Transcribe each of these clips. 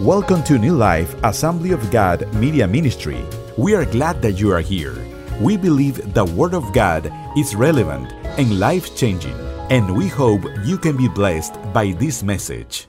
Welcome to New Life Assembly of God Media Ministry. We are glad that you are here. We believe the Word of God is relevant and life changing, and we hope you can be blessed by this message.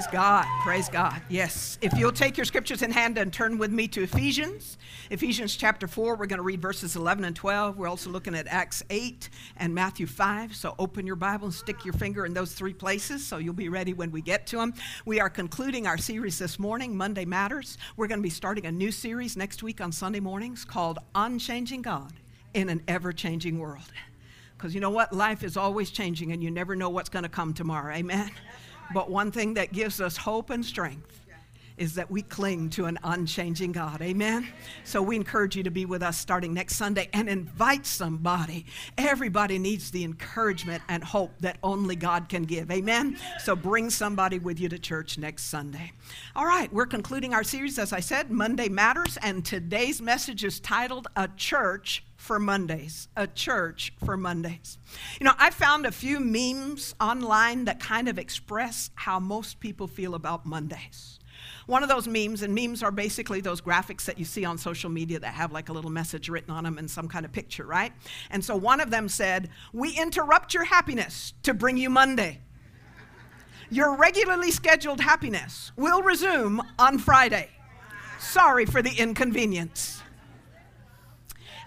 Praise God. Praise God. Yes. If you'll take your scriptures in hand and turn with me to Ephesians, Ephesians chapter 4, we're going to read verses 11 and 12. We're also looking at Acts 8 and Matthew 5. So open your Bible and stick your finger in those three places so you'll be ready when we get to them. We are concluding our series this morning, Monday Matters. We're going to be starting a new series next week on Sunday mornings called Unchanging God in an Ever Changing World. Because you know what? Life is always changing and you never know what's going to come tomorrow. Amen? But one thing that gives us hope and strength is that we cling to an unchanging God. Amen? So we encourage you to be with us starting next Sunday and invite somebody. Everybody needs the encouragement and hope that only God can give. Amen? So bring somebody with you to church next Sunday. All right, we're concluding our series, as I said, Monday Matters, and today's message is titled A Church for Mondays, a church for Mondays. You know, I found a few memes online that kind of express how most people feel about Mondays. One of those memes, and memes are basically those graphics that you see on social media that have like a little message written on them and some kind of picture, right? And so one of them said, We interrupt your happiness to bring you Monday. Your regularly scheduled happiness will resume on Friday. Sorry for the inconvenience.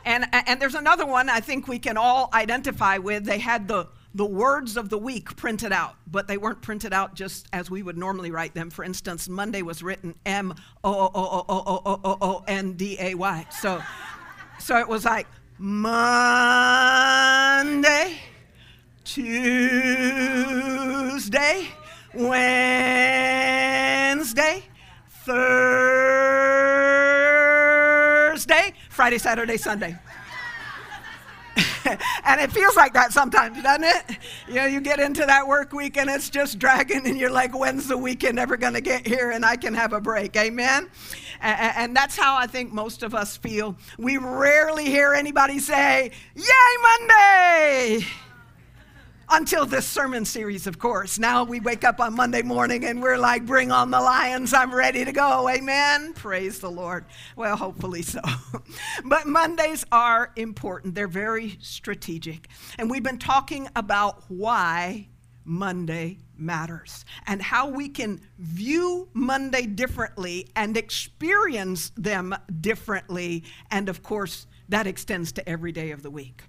And, and there's another one I think we can all identify with. They had the the words of the week printed out, but they weren't printed out just as we would normally write them. For instance, Monday was written M O O O O O O O O N D A Y. So, so it was like Monday, Tuesday, Wednesday, Thursday, Friday, Saturday, Sunday. and it feels like that sometimes, doesn't it? You know, you get into that work week and it's just dragging, and you're like, when's the weekend ever going to get here and I can have a break? Amen? And, and that's how I think most of us feel. We rarely hear anybody say, Yay, Monday! Until this sermon series, of course. Now we wake up on Monday morning and we're like, bring on the lions, I'm ready to go. Amen. Praise the Lord. Well, hopefully so. but Mondays are important, they're very strategic. And we've been talking about why Monday matters and how we can view Monday differently and experience them differently. And of course, that extends to every day of the week.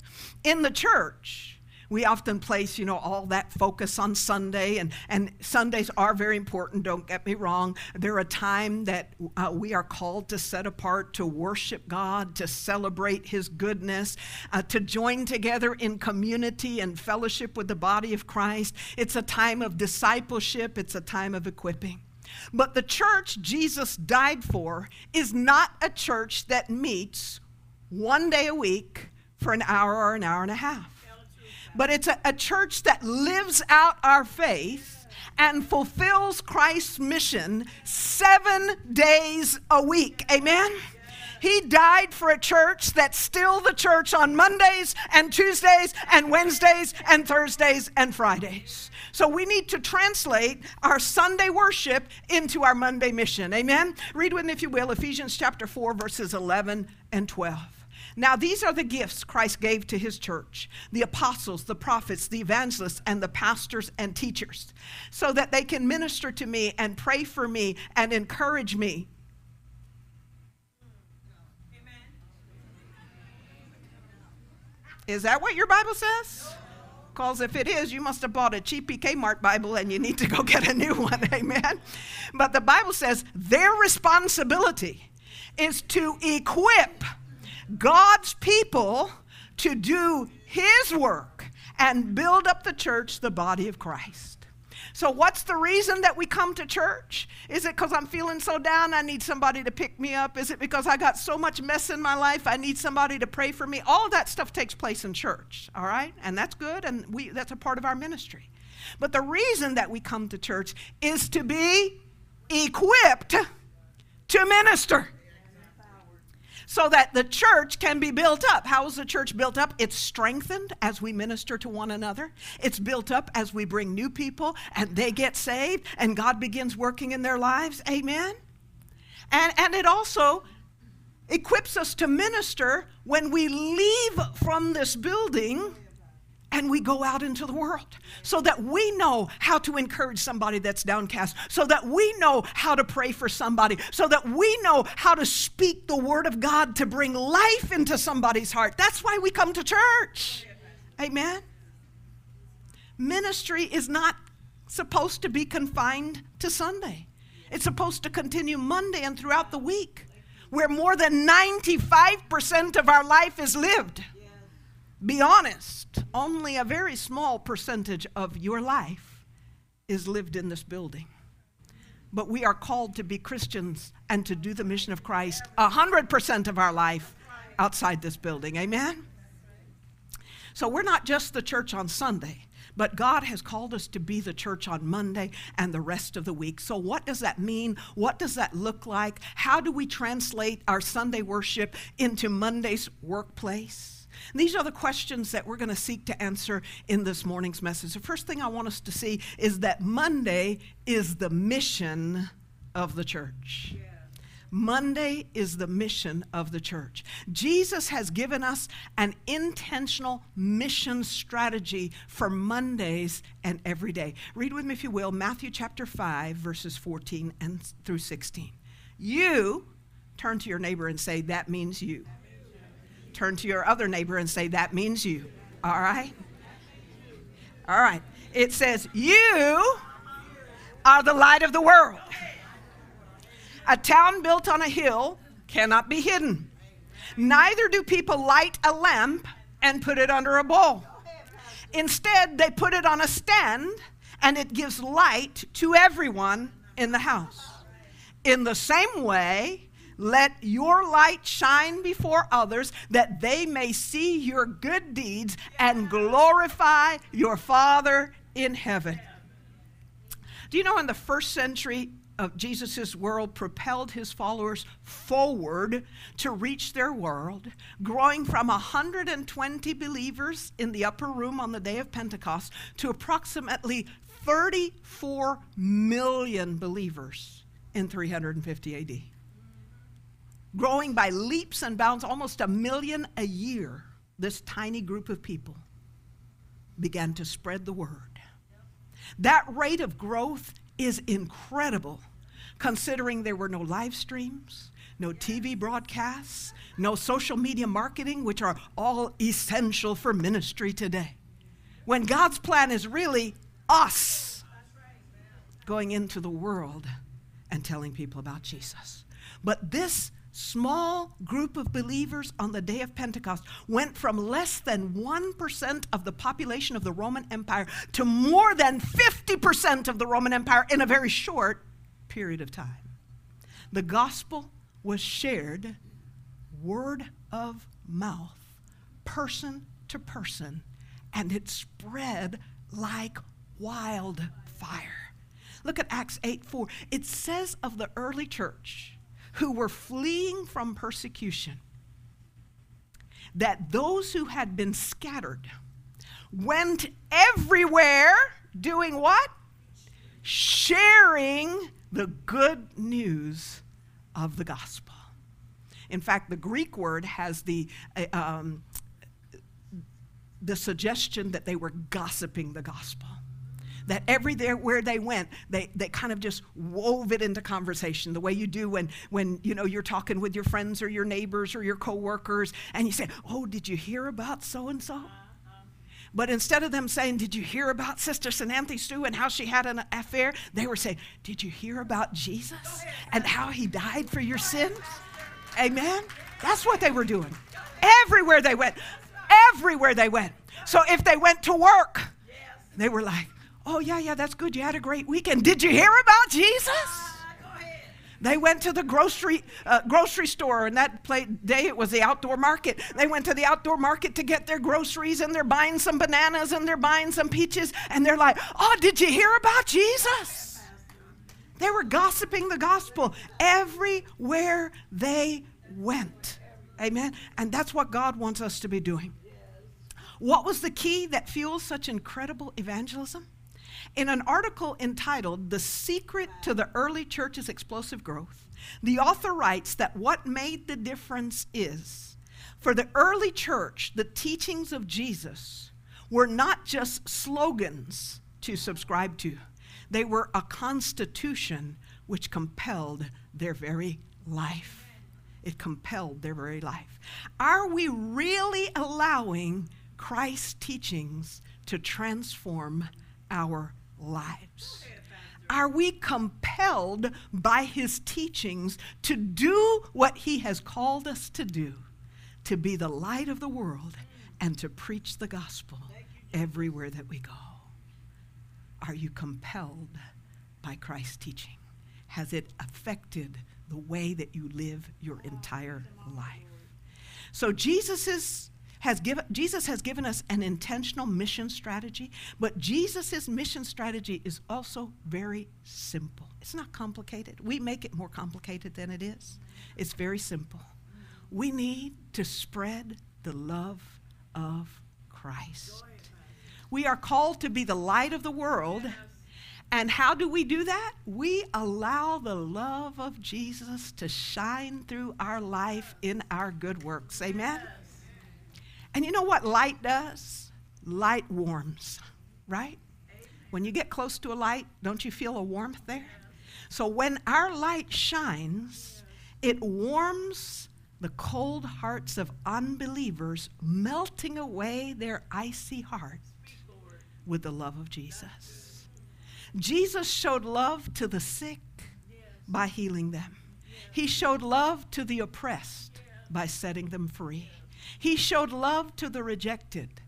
In the church, we often place, you know, all that focus on Sunday, and, and Sundays are very important, don't get me wrong. They're a time that uh, we are called to set apart to worship God, to celebrate His goodness, uh, to join together in community and fellowship with the body of Christ. It's a time of discipleship, it's a time of equipping. But the church Jesus died for is not a church that meets one day a week for an hour or an hour and a half but it's a, a church that lives out our faith and fulfills Christ's mission seven days a week. Amen? He died for a church that's still the church on Mondays and Tuesdays and Wednesdays and Thursdays and Fridays. So we need to translate our Sunday worship into our Monday mission. Amen? Read with me, if you will, Ephesians chapter 4, verses 11 and 12. Now, these are the gifts Christ gave to his church the apostles, the prophets, the evangelists, and the pastors and teachers, so that they can minister to me and pray for me and encourage me. Is that what your Bible says? Because if it is, you must have bought a cheap Kmart Bible and you need to go get a new one. Amen. But the Bible says their responsibility is to equip God's people to do His work and build up the church, the body of Christ. So, what's the reason that we come to church? Is it because I'm feeling so down, I need somebody to pick me up? Is it because I got so much mess in my life, I need somebody to pray for me? All that stuff takes place in church, all right? And that's good, and we, that's a part of our ministry. But the reason that we come to church is to be equipped to minister. So that the church can be built up. How is the church built up? It's strengthened as we minister to one another. It's built up as we bring new people and they get saved and God begins working in their lives. Amen. And, and it also equips us to minister when we leave from this building and we go out into the world so that we know how to encourage somebody that's downcast, so that we know how to pray for somebody, so that we know how to speak the word of God to bring life into somebody's heart. That's why we come to church. Amen. Ministry is not supposed to be confined to Sunday. It's supposed to continue Monday and throughout the week, where more than 95% of our life is lived. Be honest, only a very small percentage of your life is lived in this building. But we are called to be Christians and to do the mission of Christ 100% of our life outside this building. Amen? So we're not just the church on Sunday, but God has called us to be the church on Monday and the rest of the week. So, what does that mean? What does that look like? How do we translate our Sunday worship into Monday's workplace? These are the questions that we're going to seek to answer in this morning's message. The first thing I want us to see is that Monday is the mission of the church. Monday is the mission of the church. Jesus has given us an intentional mission strategy for Mondays and every day. Read with me, if you will, Matthew chapter 5, verses 14 and through 16. You turn to your neighbor and say, That means you. Turn to your other neighbor and say, That means you. All right? All right. It says, You are the light of the world. A town built on a hill cannot be hidden. Neither do people light a lamp and put it under a bowl. Instead, they put it on a stand and it gives light to everyone in the house. In the same way, let your light shine before others that they may see your good deeds and glorify your Father in heaven. Do you know in the first century of Jesus' world propelled his followers forward to reach their world, growing from 120 believers in the upper room on the day of Pentecost to approximately 34 million believers in 350 AD growing by leaps and bounds, almost a million a year, this tiny group of people began to spread the word. That rate of growth is incredible, considering there were no live streams, no TV broadcasts, no social media marketing, which are all essential for ministry today. When God's plan is really us going into the world and telling people about Jesus. But this small group of believers on the day of Pentecost went from less than 1% of the population of the Roman Empire to more than 50% of the Roman Empire in a very short period of time. The gospel was shared word of mouth, person to person, and it spread like wildfire. Look at Acts 8 4. It says of the early church, who were fleeing from persecution, that those who had been scattered went everywhere doing what? Sharing the good news of the gospel. In fact, the Greek word has the, uh, um, the suggestion that they were gossiping the gospel that everywhere they went, they, they kind of just wove it into conversation the way you do when, when you know, you're talking with your friends or your neighbors or your coworkers and you say, oh, did you hear about so-and-so? But instead of them saying, Did you hear about Sister Sananthe Sue and how she had an affair? They were saying, Did you hear about Jesus and how he died for your sins? Amen? That's what they were doing. Everywhere they went. Everywhere they went. So if they went to work, they were like, Oh, yeah, yeah, that's good. You had a great weekend. Did you hear about Jesus? They went to the grocery uh, grocery store, and that play, day it was the outdoor market. They went to the outdoor market to get their groceries, and they're buying some bananas and they're buying some peaches, and they're like, "Oh, did you hear about Jesus?" They were gossiping the gospel everywhere they went. Amen. And that's what God wants us to be doing. What was the key that fuels such incredible evangelism? In an article entitled The Secret to the Early Church's Explosive Growth, the author writes that what made the difference is for the early church, the teachings of Jesus were not just slogans to subscribe to, they were a constitution which compelled their very life. It compelled their very life. Are we really allowing Christ's teachings to transform our lives? Are we compelled by his teachings to do what he has called us to do, to be the light of the world and to preach the gospel everywhere that we go? Are you compelled by Christ's teaching? Has it affected the way that you live your entire life? So Jesus has given, Jesus has given us an intentional mission strategy, but Jesus' mission strategy is also very simple. It's not complicated. We make it more complicated than it is. It's very simple. We need to spread the love of Christ. We are called to be the light of the world. And how do we do that? We allow the love of Jesus to shine through our life in our good works. Amen? And you know what light does? Light warms, right? When you get close to a light, don't you feel a warmth there? So when our light shines, it warms the cold hearts of unbelievers, melting away their icy heart with the love of Jesus. Jesus showed love to the sick by healing them. He showed love to the oppressed by setting them free. He showed love to the rejected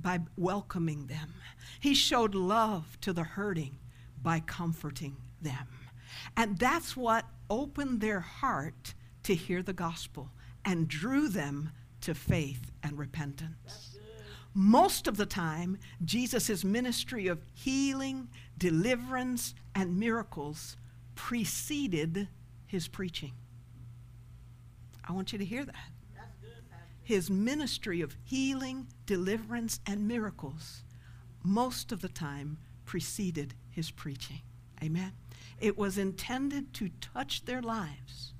by welcoming them. He showed love to the hurting by comforting them. And that's what opened their heart to hear the gospel and drew them to faith and repentance. Most of the time, Jesus' ministry of healing, deliverance, and miracles preceded his preaching. I want you to hear that his ministry of healing, deliverance, and miracles most of the time preceded his preaching. Amen. It was intended to touch their lives,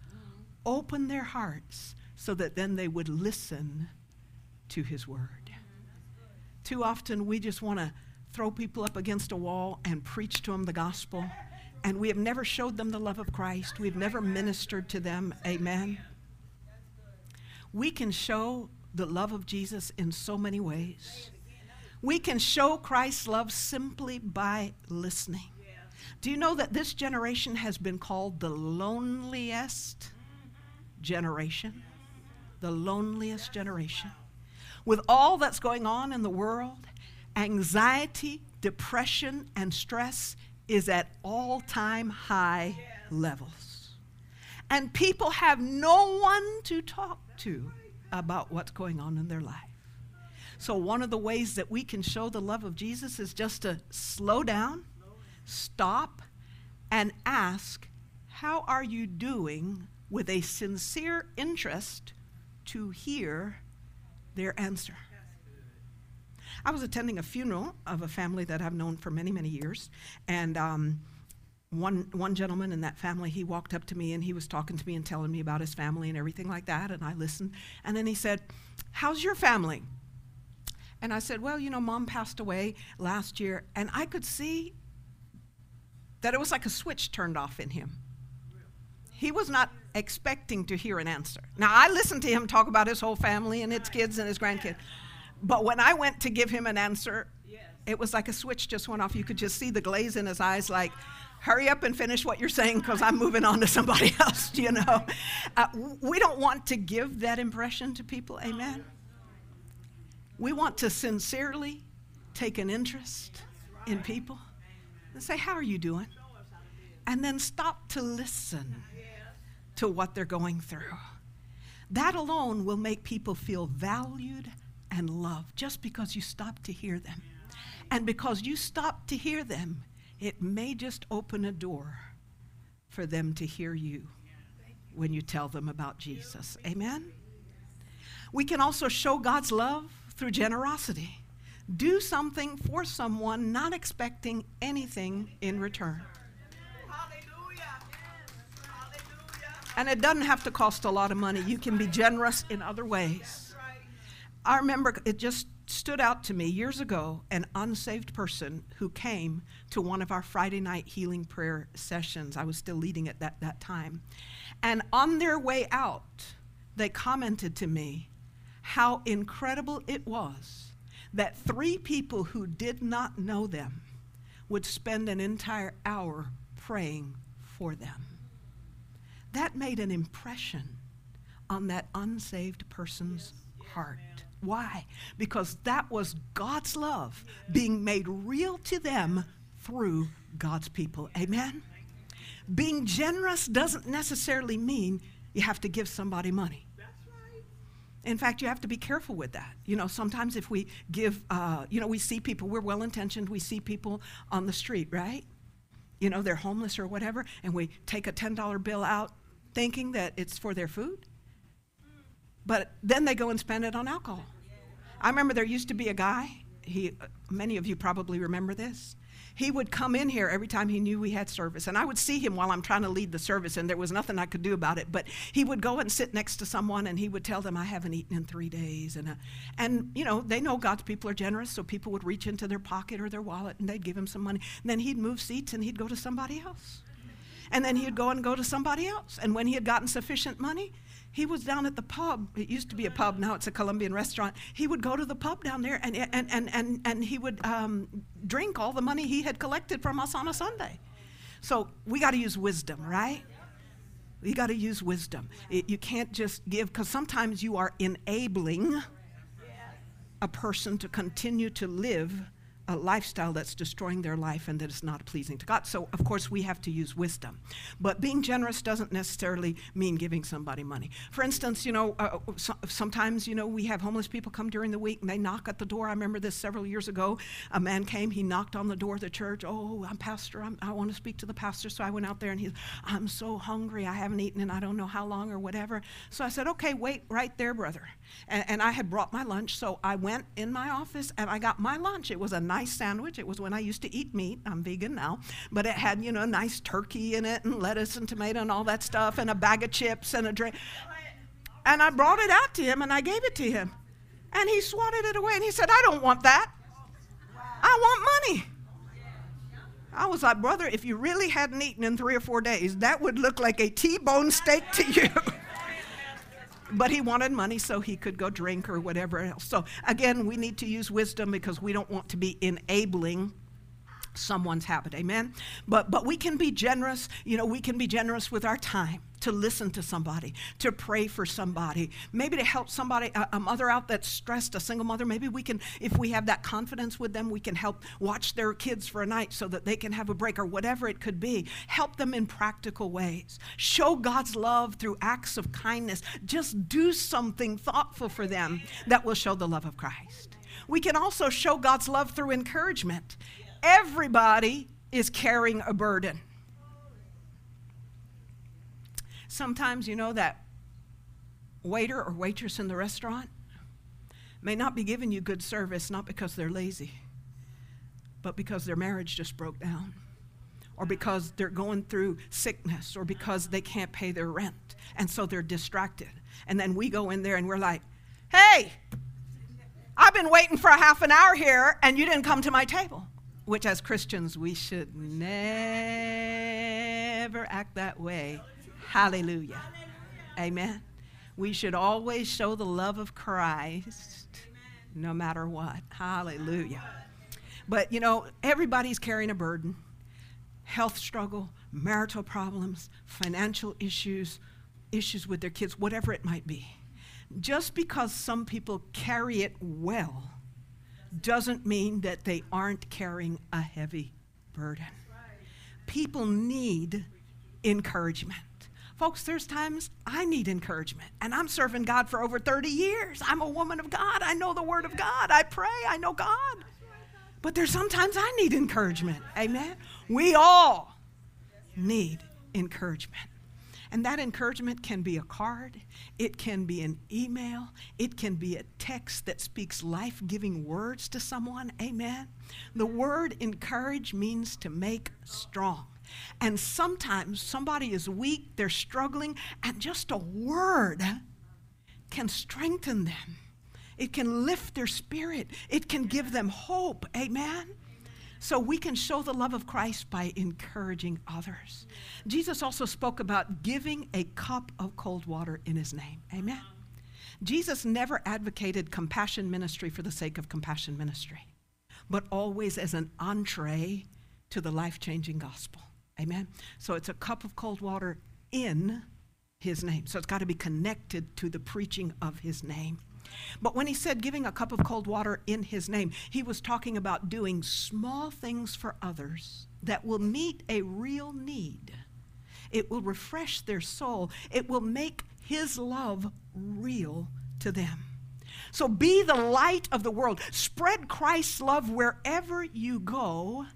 open their hearts, so that then they would listen to his word. Too often we just want to throw people up against a wall and preach to them the gospel, and we have never showed them the love of Christ. We've never ministered to them. Amen. We can show the love of Jesus in so many ways. We can show Christ's love simply by listening. Do you know that this generation has been called the loneliest generation? The loneliest generation. With all that's going on in the world, anxiety, depression, and stress is at all time high levels. And people have no one to talk to about what's going on in their life. So, one of the ways that we can show the love of Jesus is just to slow down, stop, and ask, How are you doing? with a sincere interest to hear their answer. I was attending a funeral of a family that I've known for many, many years, and um, one, one gentleman in that family, he walked up to me and he was talking to me and telling me about his family and everything like that. And I listened. And then he said, How's your family? And I said, Well, you know, mom passed away last year. And I could see that it was like a switch turned off in him. He was not expecting to hear an answer. Now, I listened to him talk about his whole family and his kids and his grandkids. But when I went to give him an answer, it was like a switch just went off. You could just see the glaze in his eyes, like, hurry up and finish what you're saying because I'm moving on to somebody else, you know. Uh, we don't want to give that impression to people, amen? We want to sincerely take an interest in people and say, How are you doing? And then stop to listen to what they're going through. That alone will make people feel valued and loved just because you stop to hear them. And because you stop to hear them, it may just open a door for them to hear you when you tell them about Jesus. Amen? We can also show God's love through generosity. Do something for someone, not expecting anything in return. And it doesn't have to cost a lot of money. You can be generous in other ways. I remember it just stood out to me years ago an unsaved person who came to one of our Friday night healing prayer sessions. I was still leading at that, that time. And on their way out, they commented to me how incredible it was that three people who did not know them would spend an entire hour praying for them. That made an impression on that unsaved person's heart. Why? Because that was God's love being made real to them through God's people. Amen? Being generous doesn't necessarily mean you have to give somebody money. In fact, you have to be careful with that. You know, sometimes if we give, uh, you know, we see people, we're well intentioned, we see people on the street, right? You know, they're homeless or whatever, and we take a $10 bill out thinking that it's for their food. But then they go and spend it on alcohol. I remember there used to be a guy, he, many of you probably remember this he would come in here every time he knew we had service. And I would see him while I'm trying to lead the service, and there was nothing I could do about it. But he would go and sit next to someone, and he would tell them, I haven't eaten in three days. And, uh, and you know, they know God's people are generous, so people would reach into their pocket or their wallet, and they'd give him some money. And then he'd move seats, and he'd go to somebody else. And then he'd go and go to somebody else. And when he had gotten sufficient money, he was down at the pub. It used to be a pub, now it's a Colombian restaurant. He would go to the pub down there and, and, and, and, and he would um, drink all the money he had collected from us on a Sunday. So we got to use wisdom, right? You got to use wisdom. It, you can't just give, because sometimes you are enabling a person to continue to live a lifestyle that's destroying their life and that is not pleasing to God. So, of course, we have to use wisdom. But being generous doesn't necessarily mean giving somebody money. For instance, you know, uh, so, sometimes, you know, we have homeless people come during the week and they knock at the door. I remember this several years ago. A man came, he knocked on the door of the church. Oh, I'm pastor. I'm, i want to speak to the pastor. So I went out there and he's, I'm so hungry. I haven't eaten in I don't know how long or whatever. So I said, okay, wait right there, brother. And, and I had brought my lunch. So I went in my office and I got my lunch. It was a nice sandwich. It was when I used to eat meat. I'm vegan now. But it had, you know, nice turkey in it and lettuce and tomato and all that stuff and a bag of chips and a drink. And I brought it out to him and I gave it to him. And he swatted it away and he said, I don't want that. I want money. I was like, brother, if you really hadn't eaten in three or four days, that would look like a T bone steak to you. but he wanted money so he could go drink or whatever else. So again, we need to use wisdom because we don't want to be enabling someone's habit. Amen? But but we can be generous. You know we can be generous with our time to listen to somebody to pray for somebody maybe to help somebody a, a, mother out that's stressed a single mother. Maybe we can if we have that confidence with them we can help watch their kids for a night so that they can have a break or whatever it could be. Help them in practical ways. Show god's love through acts of kindness. Just do something thoughtful for them that will show the love of christ. We can also show god's love through encouragement. Everybody is carrying a burden. Sometimes, you know, that waiter or waitress in the restaurant may not be giving you good service not because they're lazy, but because their marriage just broke down, or because they're going through sickness, or because they can't pay their rent, and so they're distracted. And then we go in there and we're like, hey, I've been waiting for a half an hour here, and you didn't come to my table which as Christians we should never act that way. Hallelujah. Amen. We should always show the love of Christ no matter what. Hallelujah. But you know, everybody's carrying a burden health struggle, marital problems, financial issues, issues with their kids, whatever it might be. Just because some people carry it well doesn't mean that they aren't carrying a heavy burden. People need encouragement. Folks, there's times I need encouragement, and I'm serving God for over 30 years. I'm a woman of God. I know the Word of God. I pray. I know God. But there's sometimes I need encouragement. Amen. We all need encouragement. And that encouragement can be a card, it can be an email, it can be a text that speaks life giving words to someone. Amen. The word encourage means to make strong. And sometimes somebody is weak, they're struggling, and just a word can strengthen them. It can lift their spirit. It can give them hope. Amen. So we can show the love of Christ by encouraging others. Jesus also spoke about giving a cup of cold water in his name. Amen. Jesus never advocated compassion ministry for the sake of compassion ministry, but always as an entree to the life changing gospel. Amen. So it's a cup of cold water in his name. So it's got to be connected to the preaching of his name. But when he said giving a cup of cold water in his name, he was talking about doing small things for others that will meet a real need. It will refresh their soul, it will make his love real to them. So be the light of the world. Spread Christ's love wherever you go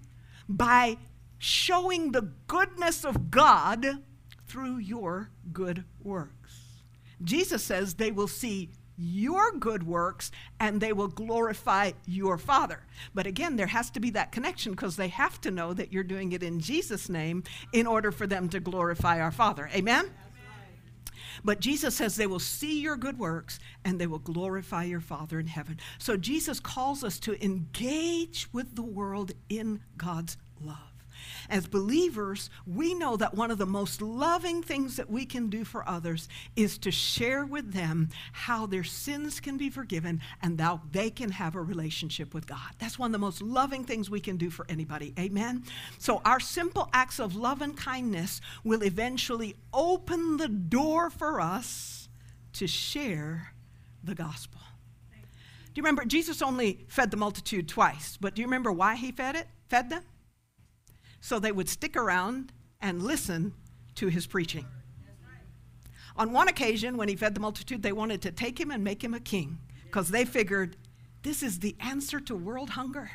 by showing the goodness of God through your good works. Jesus says they will see your good works and they will glorify your Father. But again, there has to be that connection because they have to know that you're doing it in Jesus' name in order for them to glorify our Father. Amen? But Jesus says they will see your good works and they will glorify your Father in heaven. So Jesus calls us to engage with the world in God's love. As believers, we know that one of the most loving things that we can do for others is to share with them how their sins can be forgiven and how they can have a relationship with God. That's one of the most loving things we can do for anybody. Amen? So, our simple acts of love and kindness will eventually open the door for us to share the gospel. Do you remember Jesus only fed the multitude twice, but do you remember why he fed it? Fed them? So they would stick around and listen to his preaching. On one occasion, when he fed the multitude, they wanted to take him and make him a king because they figured this is the answer to world hunger.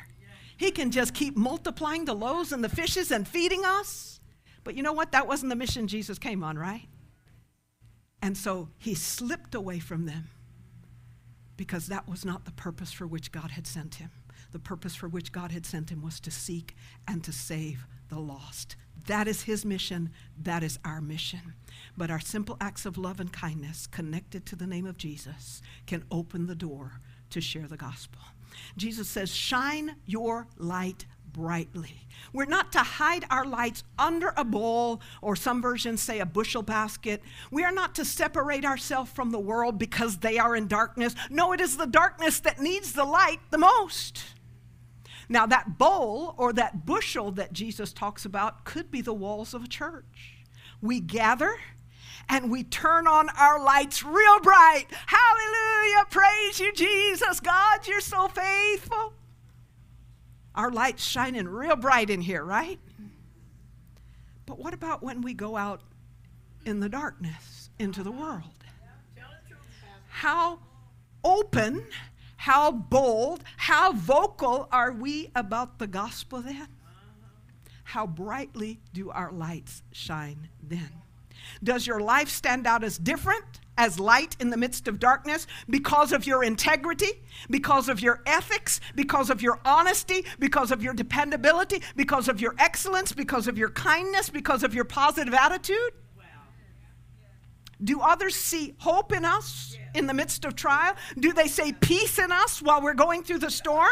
He can just keep multiplying the loaves and the fishes and feeding us. But you know what? That wasn't the mission Jesus came on, right? And so he slipped away from them because that was not the purpose for which God had sent him. The purpose for which God had sent him was to seek and to save the lost. That is his mission. That is our mission. But our simple acts of love and kindness connected to the name of Jesus can open the door to share the gospel. Jesus says, Shine your light brightly. We're not to hide our lights under a bowl, or some versions say a bushel basket. We are not to separate ourselves from the world because they are in darkness. No, it is the darkness that needs the light the most. Now, that bowl or that bushel that Jesus talks about could be the walls of a church. We gather and we turn on our lights real bright. Hallelujah! Praise you, Jesus. God, you're so faithful. Our lights shining real bright in here, right? But what about when we go out in the darkness into the world? How open how bold, how vocal are we about the gospel then? How brightly do our lights shine then? Does your life stand out as different, as light in the midst of darkness, because of your integrity, because of your ethics, because of your honesty, because of your dependability, because of your excellence, because of your kindness, because of your positive attitude? Do others see hope in us in the midst of trial? Do they say peace in us while we're going through the storm?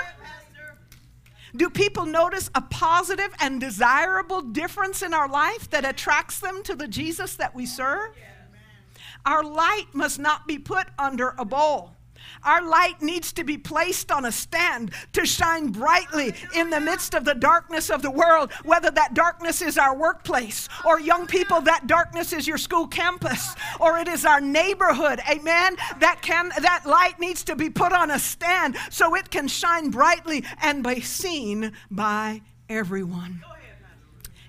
Do people notice a positive and desirable difference in our life that attracts them to the Jesus that we serve? Our light must not be put under a bowl. Our light needs to be placed on a stand to shine brightly in the midst of the darkness of the world, whether that darkness is our workplace, or young people, that darkness is your school campus, or it is our neighborhood. Amen. That can that light needs to be put on a stand so it can shine brightly and be seen by everyone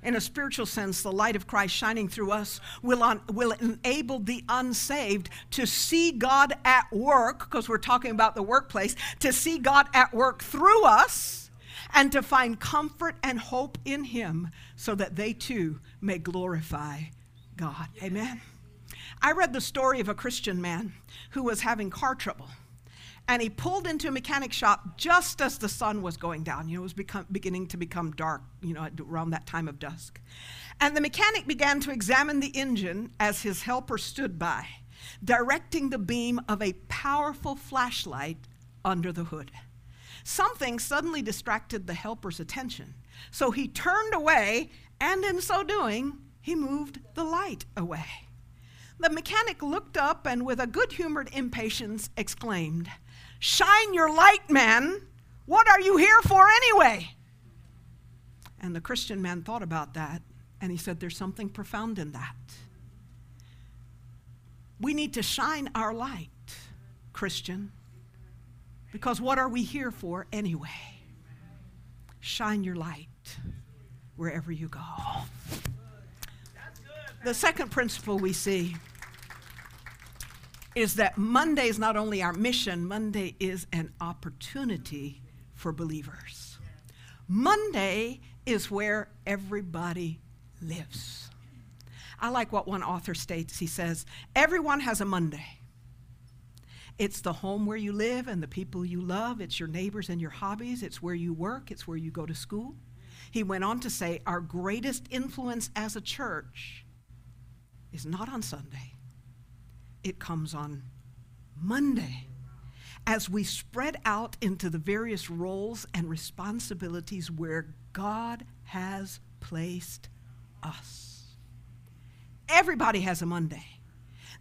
in a spiritual sense, the light of Christ shining through us will, on, will enable the unsaved to see God at work, because we're talking about the workplace, to see God at work through us and to find comfort and hope in Him so that they too may glorify God. Amen. I read the story of a Christian man who was having car trouble. And he pulled into a mechanic shop just as the sun was going down. You know, it was become, beginning to become dark, you know, around that time of dusk. And the mechanic began to examine the engine as his helper stood by, directing the beam of a powerful flashlight under the hood. Something suddenly distracted the helper's attention. So he turned away, and in so doing, he moved the light away. The mechanic looked up and, with a good humored impatience, exclaimed, Shine your light, man! What are you here for anyway? And the Christian man thought about that, and he said, There's something profound in that. We need to shine our light, Christian, because what are we here for anyway? Shine your light wherever you go. The second principle we see is that Monday is not only our mission, Monday is an opportunity for believers. Monday is where everybody lives. I like what one author states. He says, Everyone has a Monday. It's the home where you live and the people you love. It's your neighbors and your hobbies. It's where you work. It's where you go to school. He went on to say, Our greatest influence as a church is not on Sunday, it comes on Monday. As we spread out into the various roles and responsibilities where God has placed us. Everybody has a Monday.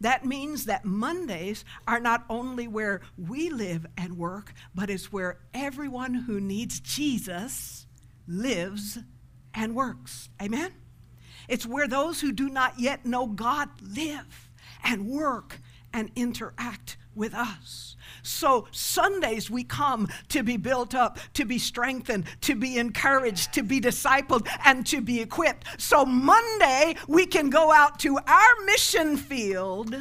That means that Mondays are not only where we live and work, but it's where everyone who needs Jesus lives and works. Amen? It's where those who do not yet know God live and work and interact with us. So, Sundays we come to be built up, to be strengthened, to be encouraged, to be discipled, and to be equipped. So, Monday we can go out to our mission field.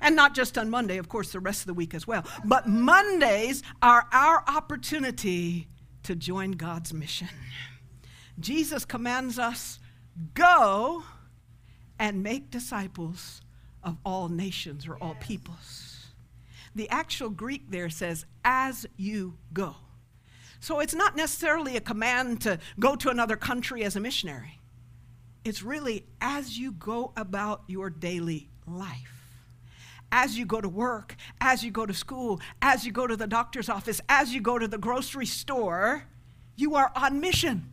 And not just on Monday, of course, the rest of the week as well. But Mondays are our opportunity to join God's mission. Jesus commands us Go and make disciples of all nations or all peoples. The actual Greek there says, as you go. So it's not necessarily a command to go to another country as a missionary. It's really as you go about your daily life. As you go to work, as you go to school, as you go to the doctor's office, as you go to the grocery store, you are on mission.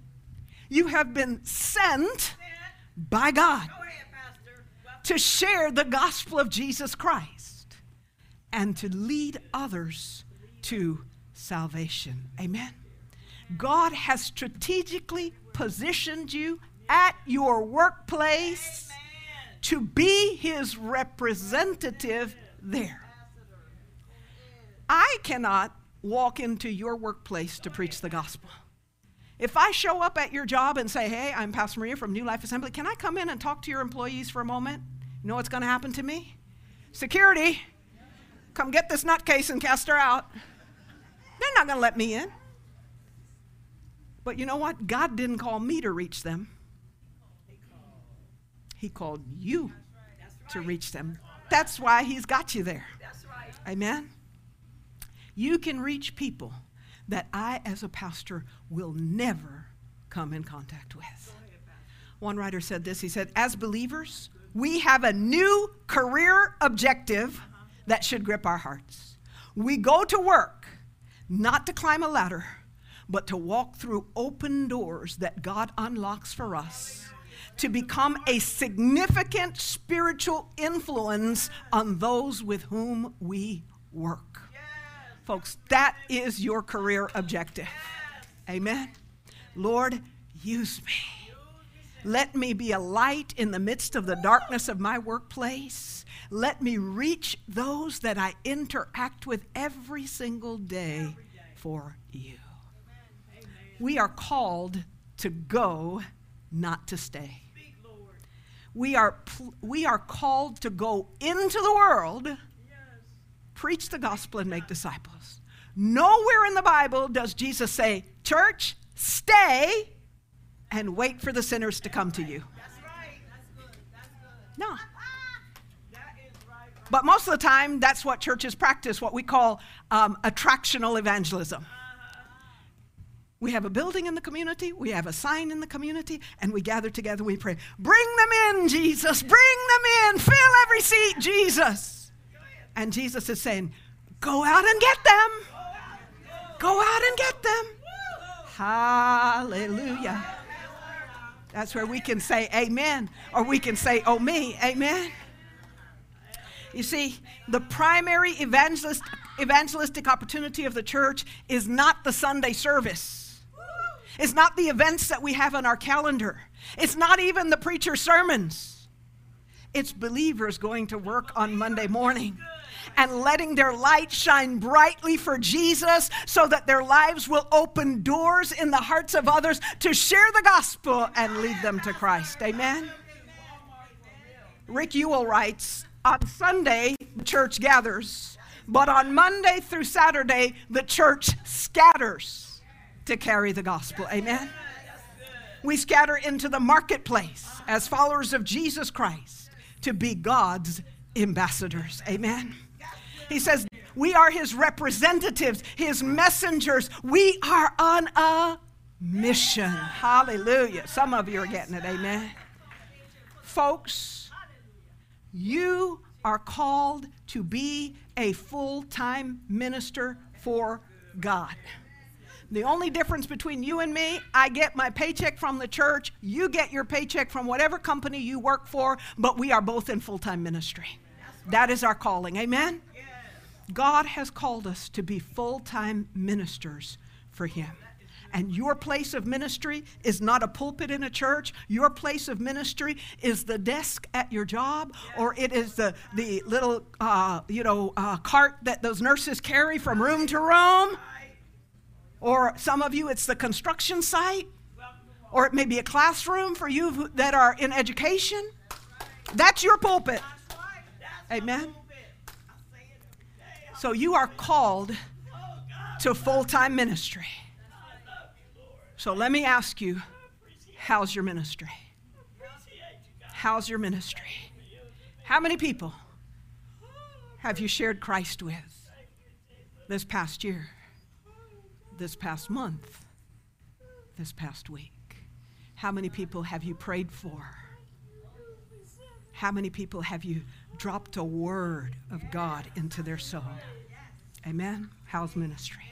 You have been sent by God to share the gospel of Jesus Christ and to lead others to salvation. Amen. God has strategically positioned you at your workplace to be his representative there. I cannot walk into your workplace to preach the gospel. If I show up at your job and say, hey, I'm Pastor Maria from New Life Assembly, can I come in and talk to your employees for a moment? You know what's going to happen to me? Security, come get this nutcase and cast her out. They're not going to let me in. But you know what? God didn't call me to reach them, He called you to reach them. That's why He's got you there. Amen? You can reach people that I, as a pastor, will never come in contact with. One writer said this he said, As believers, we have a new career objective that should grip our hearts. We go to work not to climb a ladder, but to walk through open doors that God unlocks for us to become a significant spiritual influence on those with whom we work. Folks, that is your career objective. Amen. Lord, use me. Let me be a light in the midst of the darkness of my workplace. Let me reach those that I interact with every single day for you. We are called to go, not to stay. We are, we are called to go into the world preach the gospel and make disciples. Nowhere in the Bible does Jesus say, Church, stay and wait for the sinners to come to you. No. But most of the time, that's what churches practice, what we call um, attractional evangelism. We have a building in the community, we have a sign in the community, and we gather together, we pray, Bring them in, Jesus, bring them in, fill every seat, Jesus. And Jesus is saying, Go out and get them. Go out and get them. Hallelujah. That's where we can say amen, or we can say, Oh, me, amen. You see, the primary evangelist, evangelistic opportunity of the church is not the Sunday service. It's not the events that we have on our calendar. It's not even the preacher's sermons. It's believers going to work on Monday morning and letting their light shine brightly for Jesus so that their lives will open doors in the hearts of others to share the gospel and lead them to Christ. Amen. Rick Ezell writes On Sunday, the church gathers, but on Monday through Saturday, the church scatters to carry the gospel. Amen. We scatter into the marketplace as followers of Jesus Christ to be God's ambassadors. Amen. He says, We are his representatives, his messengers. We are on a mission. Hallelujah. Some of you are getting it. Amen. Folks, you are called to be a full time minister for God. The only difference between you and me, I get my paycheck from the church, you get your paycheck from whatever company you work for, but we are both in full time ministry. That is our calling. Amen? God has called us to be full time ministers for Him. And your place of ministry is not a pulpit in a church. Your place of ministry is the desk at your job, or it is the, the little, uh, you know, uh, cart that those nurses carry from room to room. Or some of you, it's the construction site. Or it may be a classroom for you that are in education. That's your pulpit. Amen. So you are called to full time ministry. So let me ask you how's your ministry? How's your ministry? How many people have you shared Christ with this past year, this past month, this past week? How many people have you prayed for? How many people have you dropped a word of God into their soul? Amen. How's ministry?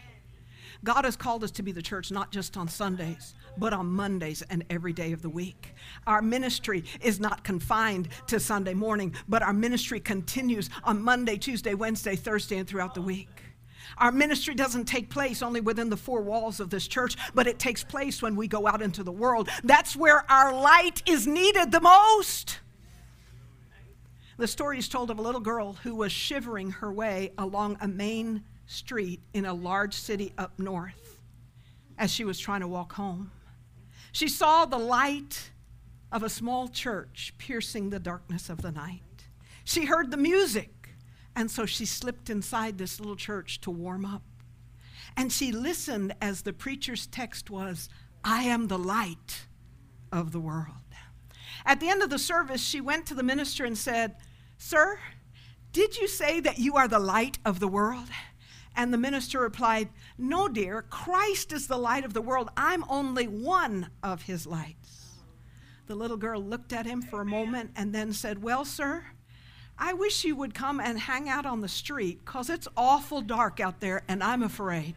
God has called us to be the church not just on Sundays, but on Mondays and every day of the week. Our ministry is not confined to Sunday morning, but our ministry continues on Monday, Tuesday, Wednesday, Thursday, and throughout the week. Our ministry doesn't take place only within the four walls of this church, but it takes place when we go out into the world. That's where our light is needed the most. The story is told of a little girl who was shivering her way along a main street in a large city up north as she was trying to walk home. She saw the light of a small church piercing the darkness of the night. She heard the music, and so she slipped inside this little church to warm up. And she listened as the preacher's text was, I am the light of the world. At the end of the service, she went to the minister and said, Sir, did you say that you are the light of the world? And the minister replied, No, dear, Christ is the light of the world. I'm only one of his lights. The little girl looked at him for a moment and then said, Well, sir, I wish you would come and hang out on the street because it's awful dark out there and I'm afraid.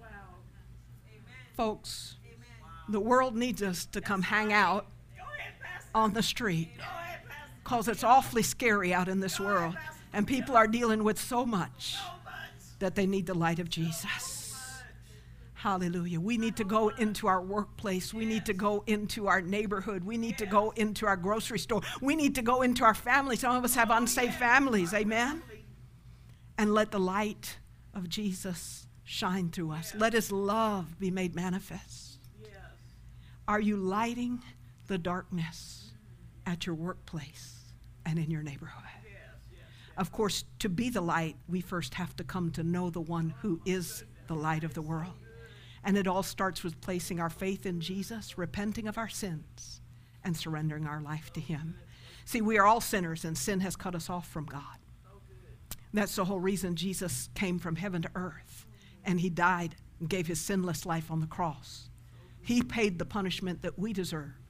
Wow. Folks, Amen. the world needs us to come hang out on the street because it's awfully scary out in this world and people are dealing with so much that they need the light of Jesus. Hallelujah. We need to go into our workplace. We need to go into our neighborhood. We need to go into our grocery store. We need to go into our family. Some of us have unsafe families. Amen. And let the light of Jesus shine through us. Let his love be made manifest. Are you lighting the darkness at your workplace and in your neighborhood? Of course, to be the light, we first have to come to know the one who is the light of the world. And it all starts with placing our faith in Jesus, repenting of our sins, and surrendering our life to Him. See, we are all sinners, and sin has cut us off from God. That's the whole reason Jesus came from heaven to earth, and he died and gave his sinless life on the cross. He paid the punishment that we deserved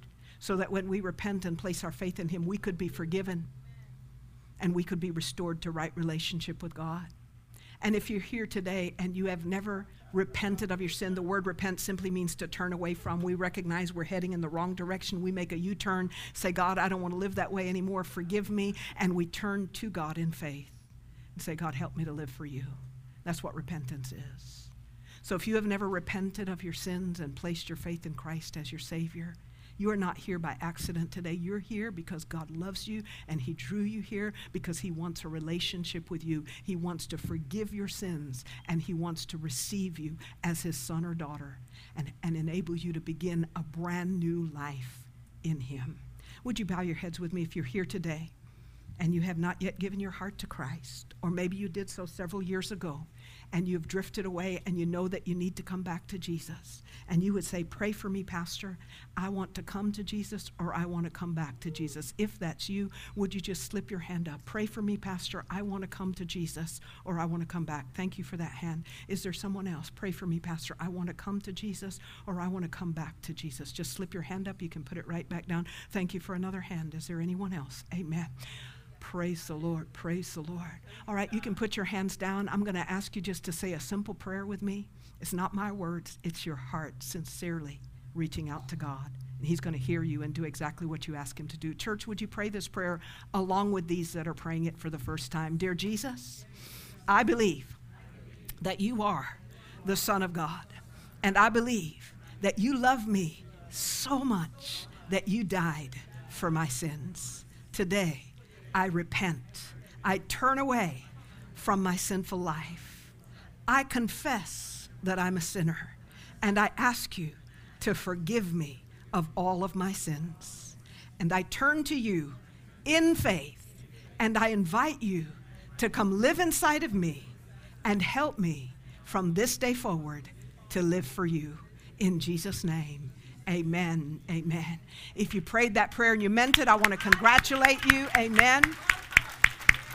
so that when we repent and place our faith in him, we could be forgiven and we could be restored to right relationship with God. And if you're here today and you have never repented of your sin, the word repent simply means to turn away from. We recognize we're heading in the wrong direction. We make a U turn, say, God, I don't want to live that way anymore. Forgive me. And we turn to God in faith and say, God, help me to live for you. That's what repentance is. So if you have never repented of your sins and placed your faith in Christ as your Savior, you are not here by accident today. You're here because God loves you and He drew you here because He wants a relationship with you. He wants to forgive your sins and He wants to receive you as His son or daughter and, and enable you to begin a brand new life in Him. Would you bow your heads with me if you're here today and you have not yet given your heart to Christ? Or maybe you did so several years ago and you've drifted away and you know that you need to come back to Jesus, and you would say, Pray for me, Pastor. I want to come to Jesus or I want to come back to Jesus. If that's you, would you just slip your hand up? Pray for me, Pastor. I want to come to Jesus or I want to come back. Thank you for that hand. Is there someone else? Pray for me, Pastor. I want to come to Jesus or I want to come back to Jesus. Just slip your hand up. You can put it right back down. Thank you for another hand. Is there anyone else? Amen. Praise the Lord. Praise the Lord. All right, you can put your hands down. I'm going to ask you just to say a simple prayer with me. It's not my words, it's your heart sincerely reaching out to God. And He's going to hear you and do exactly what you ask Him to do. Church, would you pray this prayer along with these that are praying it for the first time? Dear Jesus, I believe that you are the Son of God. And I believe that you love me so much that you died for my sins. Today, I repent. I turn away from my sinful life. I confess that I'm a sinner, and I ask you to forgive me of all of my sins. And I turn to you in faith, and I invite you to come live inside of me and help me from this day forward to live for you. In Jesus' name. Amen. Amen. If you prayed that prayer and you meant it, I want to congratulate you. Amen.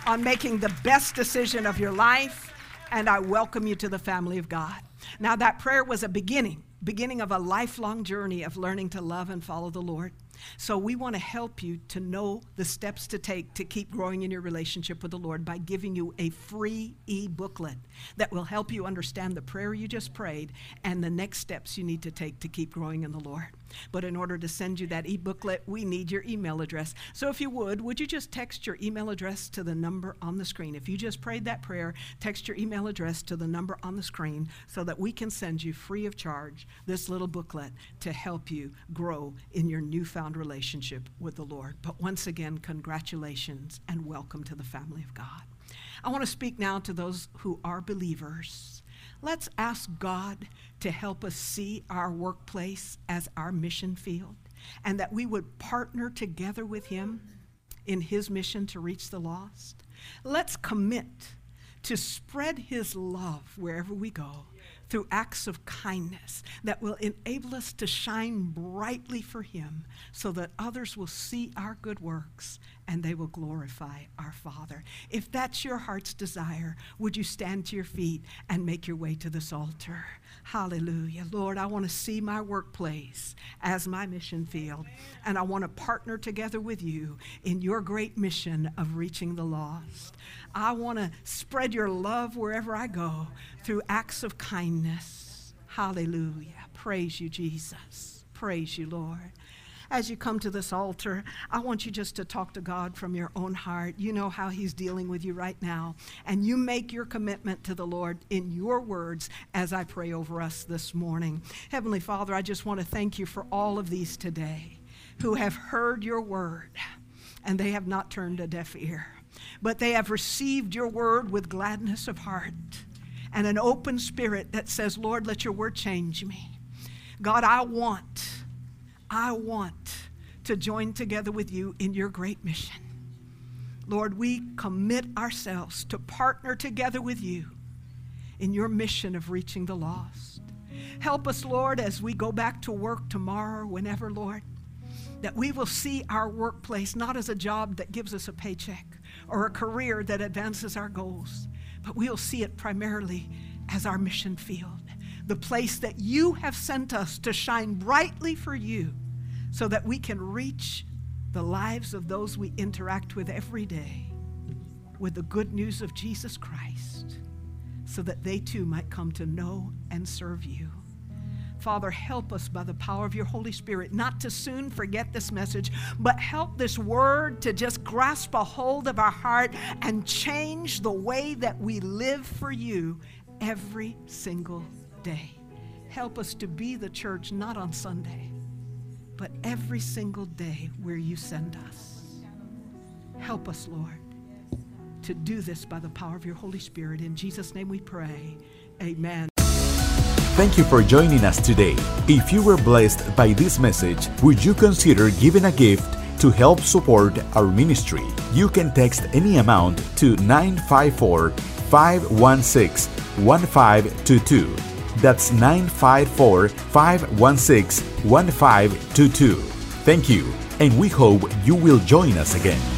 On making the best decision of your life. And I welcome you to the family of God. Now, that prayer was a beginning, beginning of a lifelong journey of learning to love and follow the Lord. So we want to help you to know the steps to take to keep growing in your relationship with the Lord by giving you a free e booklet that will help you understand the prayer you just prayed and the next steps you need to take to keep growing in the Lord. But in order to send you that e booklet, we need your email address. So if you would, would you just text your email address to the number on the screen? If you just prayed that prayer, text your email address to the number on the screen so that we can send you free of charge this little booklet to help you grow in your newfound relationship with the Lord. But once again, congratulations and welcome to the family of God. I want to speak now to those who are believers Let's ask God to help us see our workplace as our mission field and that we would partner together with Him in His mission to reach the lost. Let's commit to spread His love wherever we go through acts of kindness that will enable us to shine brightly for Him so that others will see our good works and they will glorify our Father. If that's your heart's desire, would you stand to your feet and make your way to this altar? Hallelujah. Lord, I want to see my workplace as my mission field, and I want to partner together with you in your great mission of reaching the lost. I want to spread your love wherever I go through acts of kindness. Hallelujah. Praise you, Jesus. Praise you, Lord as you come to this altar, I want you just to talk to God from your own heart. You know how He's dealing with you right now. And you make your commitment to the Lord in your words as I pray over us this morning. Heavenly Father, I just want to thank you for all of these today who have heard your word and they have not turned a deaf ear, but they have received your word with gladness of heart and an open spirit that says, Lord, let your word change me. God, I want I want to join together with you in your great mission. Lord, we commit ourselves to partner together with you in your mission of reaching the lost. Help us, Lord, as we go back to work tomorrow, whenever, Lord. that we will see our workplace not as a job that gives us a paycheck or a career that advances our goals, but we'll see it primarily as our mission field, the place that you have sent us to shine brightly for you so that we can reach the lives of those we interact with every day with the good news of Jesus Christ so that they too might come to know and serve you. Father, help us by the power of your Holy Spirit not to soon forget this message, but help this word to just grasp a hold of our heart and change the way that we live for you every single day. Help us to be the church not on Sunday, but every single day where you send us. Help us, Lord, to do this by the power of your Holy Spirit. In Jesus' name we pray. Amen. Thank you for joining us today. If you were blessed by this message, would you consider giving a gift to help support our ministry? You can text any amount to 954 516 1522. That's 954 516 1522. Thank you, and we hope you will join us again.